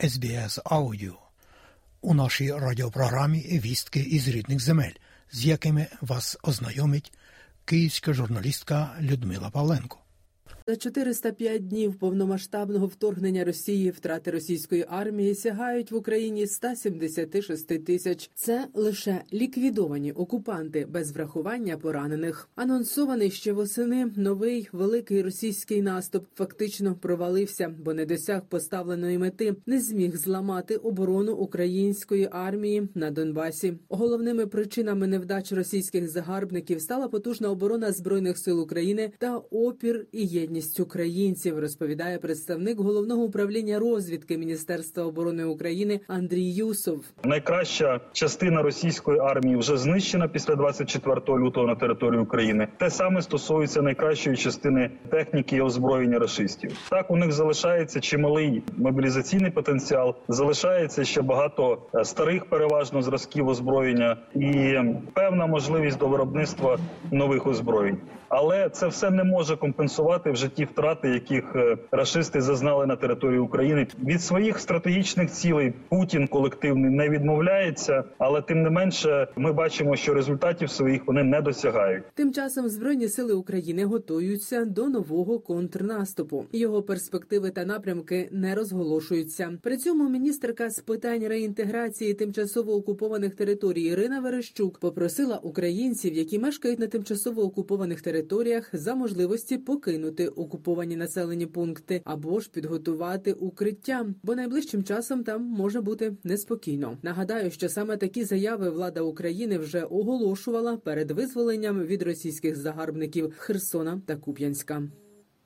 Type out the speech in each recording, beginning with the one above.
СБС Аудіо. У нашій радіопрограмі вістки із рідних земель, з якими вас ознайомить київська журналістка Людмила Павленко. За 405 днів повномасштабного вторгнення Росії втрати російської армії сягають в Україні 176 тисяч. Це лише ліквідовані окупанти без врахування поранених. Анонсований ще восени новий великий російський наступ фактично провалився, бо не досяг поставленої мети, не зміг зламати оборону української армії на Донбасі. Головними причинами невдач російських загарбників стала потужна оборона збройних сил України та опір і єдність українців, розповідає представник головного управління розвідки Міністерства оборони України Андрій Юсов. Найкраща частина російської армії вже знищена після 24 лютого на території України. Те саме стосується найкращої частини техніки і озброєння рашистів. Так у них залишається чималий мобілізаційний потенціал, залишається ще багато е, старих, переважно зразків озброєння і певна можливість до виробництва нових озброєнь. Але це все не може компенсувати вже ті втрати, яких е, рашисти зазнали на території України. Від своїх стратегічних цілей Путін колективний не відмовляється, але тим не менше ми бачимо, що результатів своїх вони не досягають. Тим часом збройні сили України готуються до нового контрнаступу. Його перспективи та напрямки не розголошуються. При цьому міністерка з питань реінтеграції тимчасово окупованих територій Ірина Верещук попросила українців, які мешкають на тимчасово окупованих територіях, за можливості покинути окуповані населені пункти або ж підготувати укриття, бо найближчим часом там може бути неспокійно. Нагадаю, що саме такі заяви влада України вже оголошувала перед визволенням від російських загарбників Херсона та Куп'янська.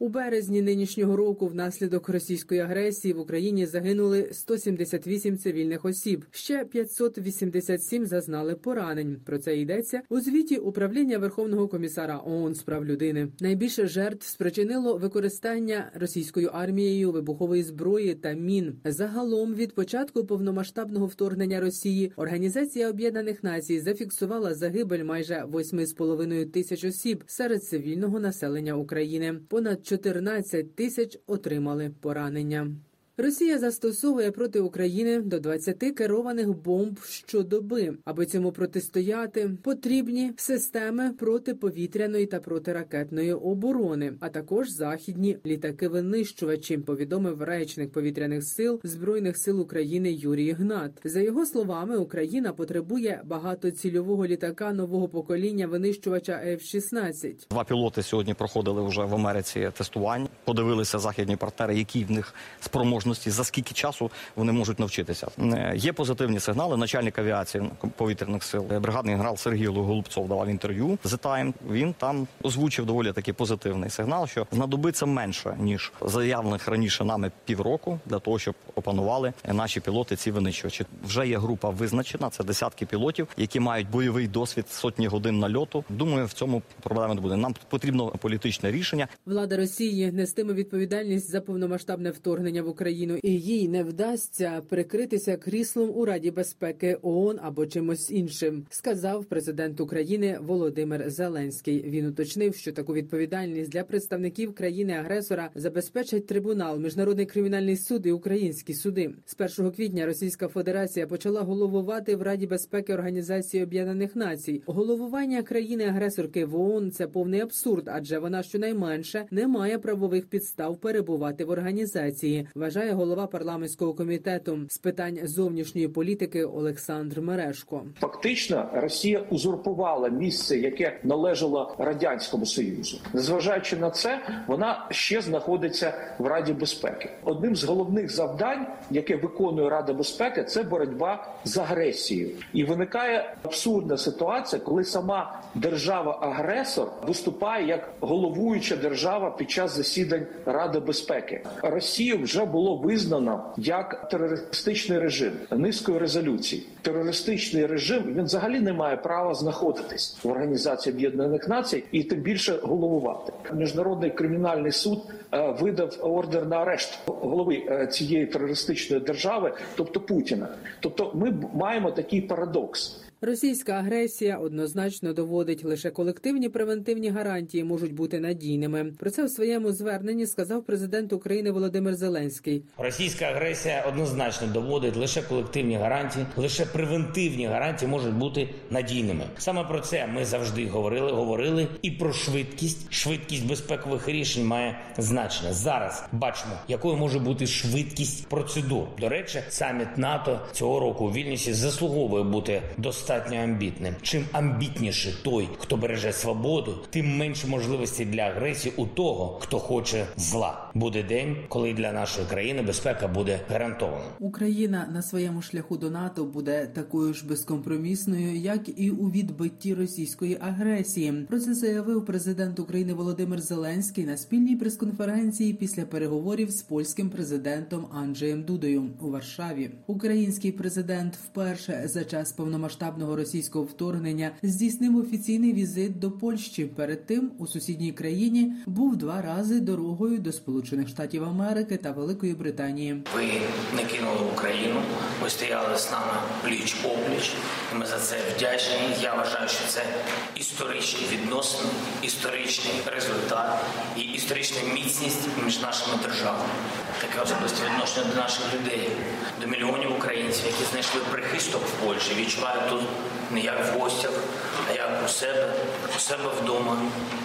У березні нинішнього року внаслідок російської агресії в Україні загинули 178 цивільних осіб. Ще 587 зазнали поранень. Про це йдеться у звіті управління Верховного комісара ООН з прав людини. Найбільше жертв спричинило використання російською армією вибухової зброї та мін. Загалом від початку повномасштабного вторгнення Росії Організація Об'єднаних Націй зафіксувала загибель майже 8,5 тисяч осіб серед цивільного населення України. Понад 14 тисяч отримали поранення. Росія застосовує проти України до 20 керованих бомб щодоби. Аби цьому протистояти, потрібні системи протиповітряної та протиракетної оборони, а також західні літаки-винищувачі. Повідомив речник повітряних сил збройних сил України Юрій Гнат. За його словами, Україна потребує багатоцільового літака нового покоління винищувача F-16. Два пілоти сьогодні проходили вже в Америці тестування. Подивилися західні партнери, які в них спроможності, за скільки часу вони можуть навчитися. Е, Є позитивні сигнали. Начальник авіації повітряних сил, е, бригадний генерал Сергій Голубцов давав інтерв'ю The Time. Він там озвучив доволі такий позитивний сигнал, що знадобиться менше ніж заявлених раніше нами півроку для того, щоб опанували наші пілоти ці винищувачі. Вже є група визначена. Це десятки пілотів, які мають бойовий досвід сотні годин нальоту. Думаю, в цьому проблеми не буде. Нам потрібно політичне рішення. Влада Росії нестиме відповідальність за повномасштабне вторгнення в Україну, і їй не вдасться прикритися кріслом у Раді безпеки ООН або чимось іншим, сказав президент України Володимир Зеленський. Він уточнив, що таку відповідальність для представників країни-агресора забезпечать трибунал, міжнародний кримінальний суд і українські суди. З 1 квітня Російська Федерація почала головувати в Раді безпеки Організації Об'єднаних Націй. Головування країни-агресорки в ООН – це повний абсурд, адже вона щонайменше не має правових підстав перебувати в організації. Вважає голова парламентського комітету з питань зовнішньої політики Олександр Мерешко. Фактично, Росія узурпувала місце, яке належало радянському союзу. Незважаючи на це, вона ще знаходиться в Раді безпеки. Одним з головних завдань, яке виконує Рада безпеки, це боротьба з агресією. І виникає абсурдна ситуація, коли сама держава-агресор виступає як головуюча держава під час засідань Ради безпеки. Росію вже було було визнано як терористичний режим низкою резолюцій. Терористичний режим він взагалі не має права знаходитись в організації Об'єднаних Націй і тим більше головувати. Міжнародний кримінальний суд е, видав ордер на арешт голови е, цієї терористичної держави, тобто Путіна. Тобто, ми маємо такий парадокс. Російська агресія однозначно доводить лише колективні превентивні гарантії можуть бути надійними. Про це в своєму зверненні сказав президент України Володимир Зеленський. Російська агресія однозначно доводить лише колективні гарантії, лише превентивні гарантії можуть бути надійними. Саме про це ми завжди говорили. Говорили і про швидкість. Швидкість безпекових рішень має значення. Зараз бачимо, якою може бути швидкість процедур. До речі, саміт НАТО цього року у Вільнюсі заслуговує бути достатньо амбітним. Чим амбітніше той, хто береже свободу, тим менше можливостей для агресії у того, хто хоче зла. Буде день, коли для нашої країни безпека буде гарантована. Україна на своєму шляху до НАТО буде такою ж безкомпромісною, як і у відбитті російської агресії. Про це заявив президент України Володимир Зеленський на спільній прес-конференції після переговорів з польським президентом Анджеєм Дудою у Варшаві. Український президент вперше за час повномасштабного російського вторгнення здійснив офіційний візит до Польщі. Перед тим у сусідній країні був два рази дорогою до Сполучених Штатів Америки та Великої Британії. Ви не кинули Україну, ви стояли з нами пліч опліч. Ми за це вдячні. Я вважаю, що це історичні відносини, історичний результат і історична міцність між нашими державами. Таке особисте відношення до наших людей, до мільйонів українців, які знайшли прихисток в Польщі, відчувають тут не як в гостях, а як у себе, у себе вдома.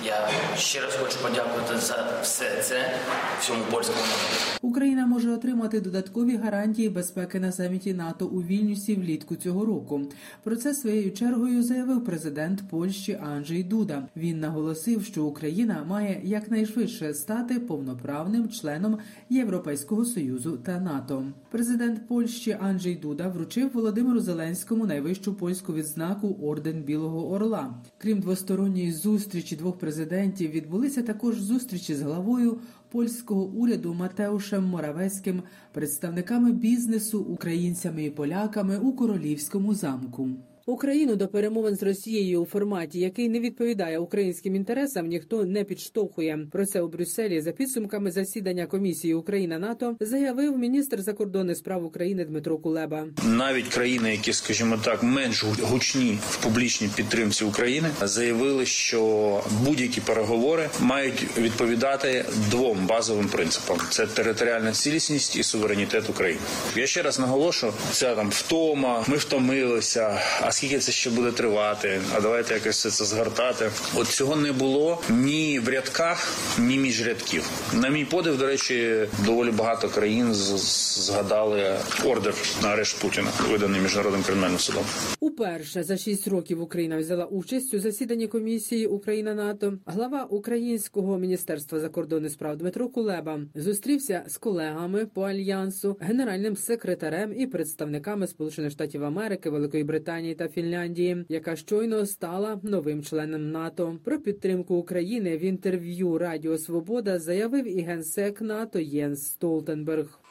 Я ще раз хочу подякувати за все це всьому польському народу. Україна може отримати додаткові гарантії безпеки на саміті НАТО у Вільнюсі влітку цього року. Про це своєю чергою заявив президент Польщі Анджей Дуда. Він наголосив, що Україна має якнайшвидше стати повноправним членом Європейського союзу та НАТО. Президент Польщі Анджей Дуда вручив Володимиру Зеленському найвищу польську відзнаку орден Білого Орла. Крім двосторонньої зустрічі двох президентів, відбулися також зустрічі з главою польського уряду Матеушем Моравецьким, представниками бізнесу, українцями і поляками у королівському замку. Україну до перемовин з Росією у форматі, який не відповідає українським інтересам, ніхто не підштовхує. Про це у Брюсселі за підсумками засідання комісії Україна НАТО заявив міністр закордонних справ України Дмитро Кулеба. Навіть країни, які, скажімо так, менш гучні в публічній підтримці України, заявили, що будь-які переговори мають відповідати двом базовим принципам: це територіальна цілісність і суверенітет України. Я ще раз наголошую, це там втома, ми втомилися. Скільки це ще буде тривати? А давайте якось все це згортати. От цього не було ні в рядках, ні між рядків. На мій подив, до речі, доволі багато країн згадали ордер на арешт Путіна, виданий міжнародним кримінальним судом. Уперше за шість років Україна взяла участь у засіданні комісії Україна НАТО. Глава Українського міністерства закордонних справ Дмитро Кулеба зустрівся з колегами по альянсу, генеральним секретарем і представниками Сполучених Штатів Америки, Великої Британії та Фінляндії, яка щойно стала новим членом НАТО. Про підтримку України в інтерв'ю Радіо Свобода заявив і генсек НАТО Єнс Столтенберг.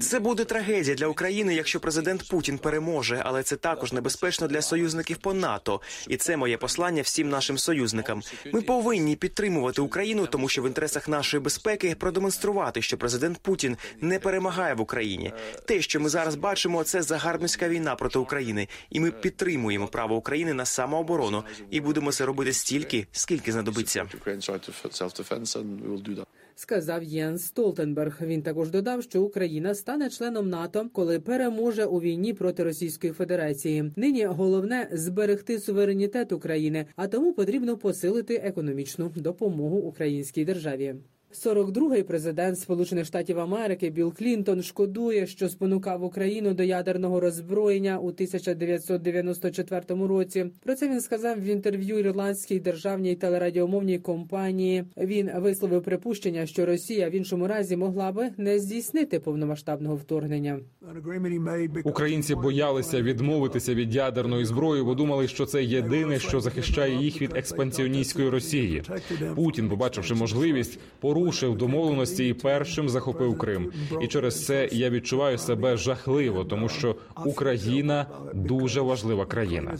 Це буде трагедія для України, якщо президент Путін переможе, але це також небезпечно для союзників по НАТО. І це моє послання всім нашим союзникам. Ми повинні підтримувати Україну, тому що в інтересах нашої безпеки продемонструвати, що президент Путін не перемагає в Україні. Те, що ми зараз бачимо, це загарбницька війна проти України, і ми підтримуємо право України на самооборону і будемо це робити стільки, скільки знадобиться. Сказав Єнс Столтенберг. Він також додав, що Україна стане членом НАТО, коли переможе у війні проти Російської Федерації. Нині головне зберегти суверенітет України, а тому потрібно посилити економічну допомогу українській державі. 42-й президент Сполучених Штатів Америки Білл Клінтон шкодує, що спонукав Україну до ядерного роззброєння у 1994 році. Про це він сказав в інтерв'ю ірландській державній телерадіомовній компанії. Він висловив припущення, що Росія в іншому разі могла би не здійснити повномасштабного вторгнення. Українці боялися відмовитися від ядерної зброї, бо думали, що це єдине, що захищає їх від експансіоністської Росії. Путін, побачивши можливість, порушив порушив домовленості і першим захопив Крим. І через це я відчуваю себе жахливо, тому що Україна дуже важлива країна.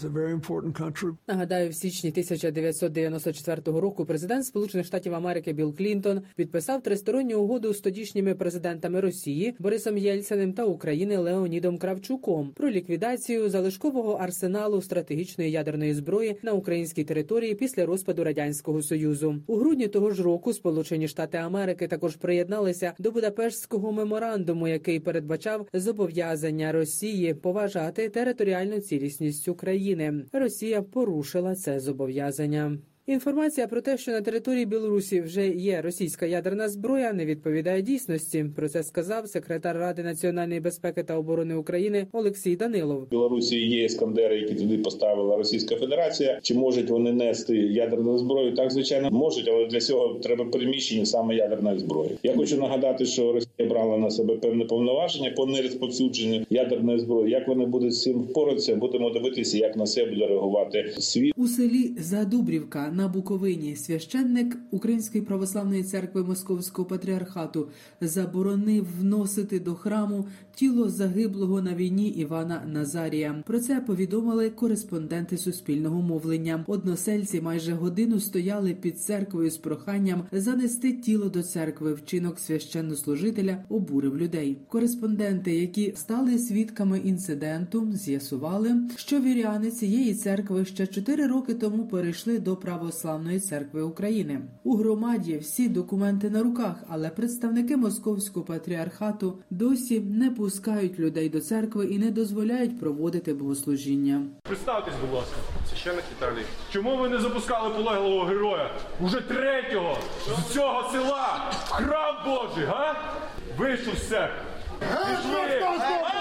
Нагадаю, в січні 1994 року президент Сполучених Штатів Америки Білл Клінтон підписав тристоронню угоду з тодішніми президентами Росії Борисом Єльциним та України Леонідом Кравчуком про ліквідацію залишкового арсеналу стратегічної ядерної зброї на українській території після розпаду радянського союзу. У грудні того ж року Сполучені Штати Америки також приєдналися до Будапештського меморандуму, який передбачав зобов'язання Росії поважати територіальну цілісність України. Росія порушила це зобов'язання. Інформація про те, що на території Білорусі вже є російська ядерна зброя, не відповідає дійсності. Про це сказав секретар Ради національної безпеки та оборони України Олексій Данилов. В Білорусі є іскандери, які туди поставила Російська Федерація. Чи можуть вони нести ядерну зброю? Так звичайно можуть, але для цього треба переміщення саме ядерної зброї. Я хочу нагадати, що Росія брала на себе певне повноваження по нерозповсюдженню ядерної зброї. Як вони будуть з цим впоратися? Будемо дивитися, як на це буде реагувати світ у селі Задубрівка на Буковині. Священник Української православної церкви Московського патріархату заборонив вносити до храму тіло загиблого на війні Івана Назарія. Про це повідомили кореспонденти суспільного мовлення. Односельці майже годину стояли під церквою з проханням занести тіло до церкви. Вчинок священнослужителя обурив людей. Кореспонденти, які стали свідками інциденту, з'ясували, що віряни цієї церкви ще чотири роки тому перейшли до православної церкви України. У громаді всі документи на руках, але представники московського патріархату досі не пускають людей до церкви і не дозволяють проводити богослужіння. Представтесь, будь ласка, священник Віталій. Чому ви не запускали полеглого героя уже третього з цього села храм Божий, га? Вийшов з церкви. Пішли!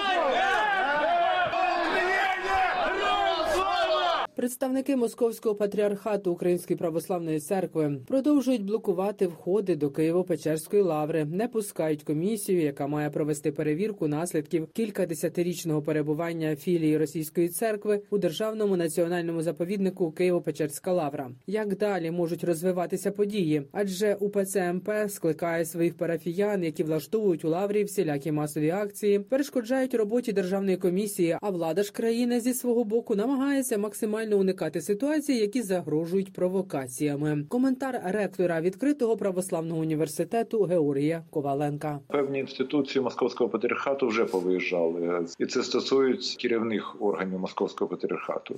Представники Московського патріархату Української православної церкви продовжують блокувати входи до Києво-Печерської лаври, не пускають комісію, яка має провести перевірку наслідків кількадесятирічного перебування філії російської церкви у державному національному заповіднику Києво-Печерська лавра. Як далі можуть розвиватися події? Адже УПЦ МП скликає своїх парафіян, які влаштовують у лаврі всілякі масові акції, перешкоджають роботі державної комісії. А влада ж країни зі свого боку намагається максимально уникати ситуацій, які загрожують провокаціями. Коментар ректора відкритого православного університету Георгія Коваленка. Певні інституції московського патріархату вже повиїжджали, і це стосується керівних органів московського патріархату.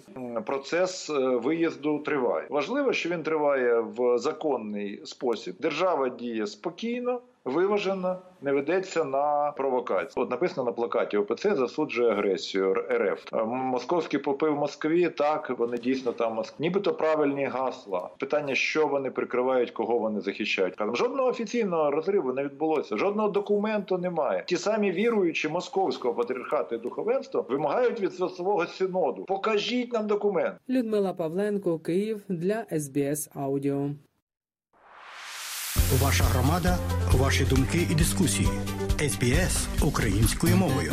Процес виїзду триває. Важливо, що він триває в законний спосіб. Держава діє спокійно. Виважена, не ведеться на провокацію. От написано на плакаті ОПЦ засуджує агресію РФ. Московські попи в Москві так вони дійсно там Моск... нібито правильні гасла. Питання, що вони прикривають, кого вони захищають. Жодного офіційного розриву не відбулося, жодного документу немає. Ті самі віруючі московського патріархату і духовенства вимагають від свого синоду. Покажіть нам документ. Людмила Павленко, Київ для СБС Аудіо. Ваша громада, ваші думки і дискусії. СБС українською мовою.